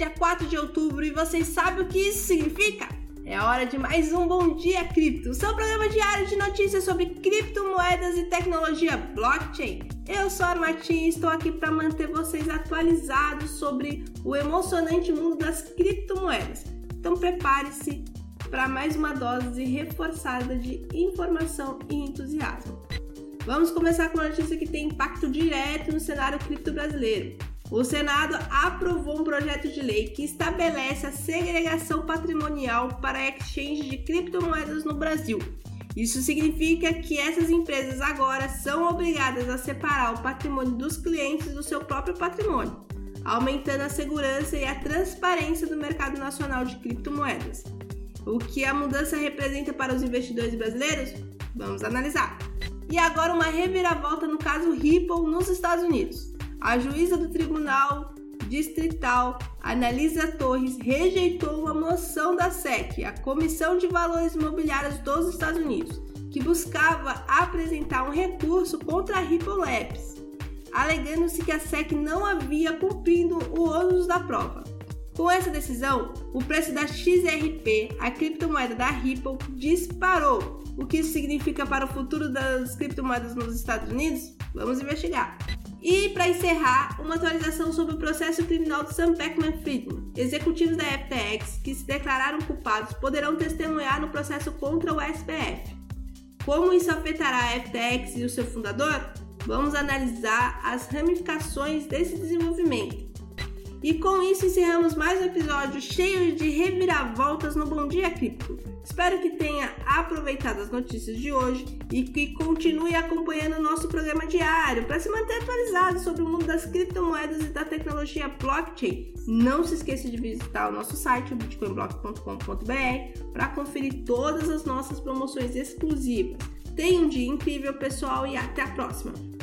dia 4 de outubro e vocês sabem o que isso significa? É hora de mais um Bom Dia Cripto, seu programa diário de notícias sobre criptomoedas e tecnologia blockchain. Eu sou a Martins e estou aqui para manter vocês atualizados sobre o emocionante mundo das criptomoedas. Então prepare-se para mais uma dose reforçada de informação e entusiasmo. Vamos começar com a notícia que tem impacto direto no cenário cripto brasileiro. O Senado aprovou um projeto de lei que estabelece a segregação patrimonial para exchange de criptomoedas no Brasil. Isso significa que essas empresas agora são obrigadas a separar o patrimônio dos clientes do seu próprio patrimônio, aumentando a segurança e a transparência do mercado nacional de criptomoedas. O que a mudança representa para os investidores brasileiros? Vamos analisar. E agora uma reviravolta no caso Ripple nos Estados Unidos. A juíza do Tribunal Distrital, Analisa Torres, rejeitou uma moção da SEC, a Comissão de Valores Imobiliários dos Estados Unidos, que buscava apresentar um recurso contra a Ripple Labs, alegando-se que a SEC não havia cumprido o ônus da prova. Com essa decisão, o preço da XRP, a criptomoeda da Ripple, disparou o que isso significa para o futuro das criptomoedas nos Estados Unidos? Vamos investigar. Para encerrar, uma atualização sobre o processo criminal de Sam Beckman-Friedman. Executivos da FTX que se declararam culpados poderão testemunhar no processo contra o SPF. Como isso afetará a FTX e o seu fundador? Vamos analisar as ramificações desse desenvolvimento. E com isso encerramos mais um episódio cheio de reviravoltas no Bom Dia Cripto. Espero que tenha aproveitado as notícias de hoje e que continue acompanhando o nosso programa diário para se manter atualizado sobre o mundo das criptomoedas e da tecnologia blockchain. Não se esqueça de visitar o nosso site, bitcoinblock.com.br, para conferir todas as nossas promoções exclusivas. Tenha um dia incrível, pessoal, e até a próxima!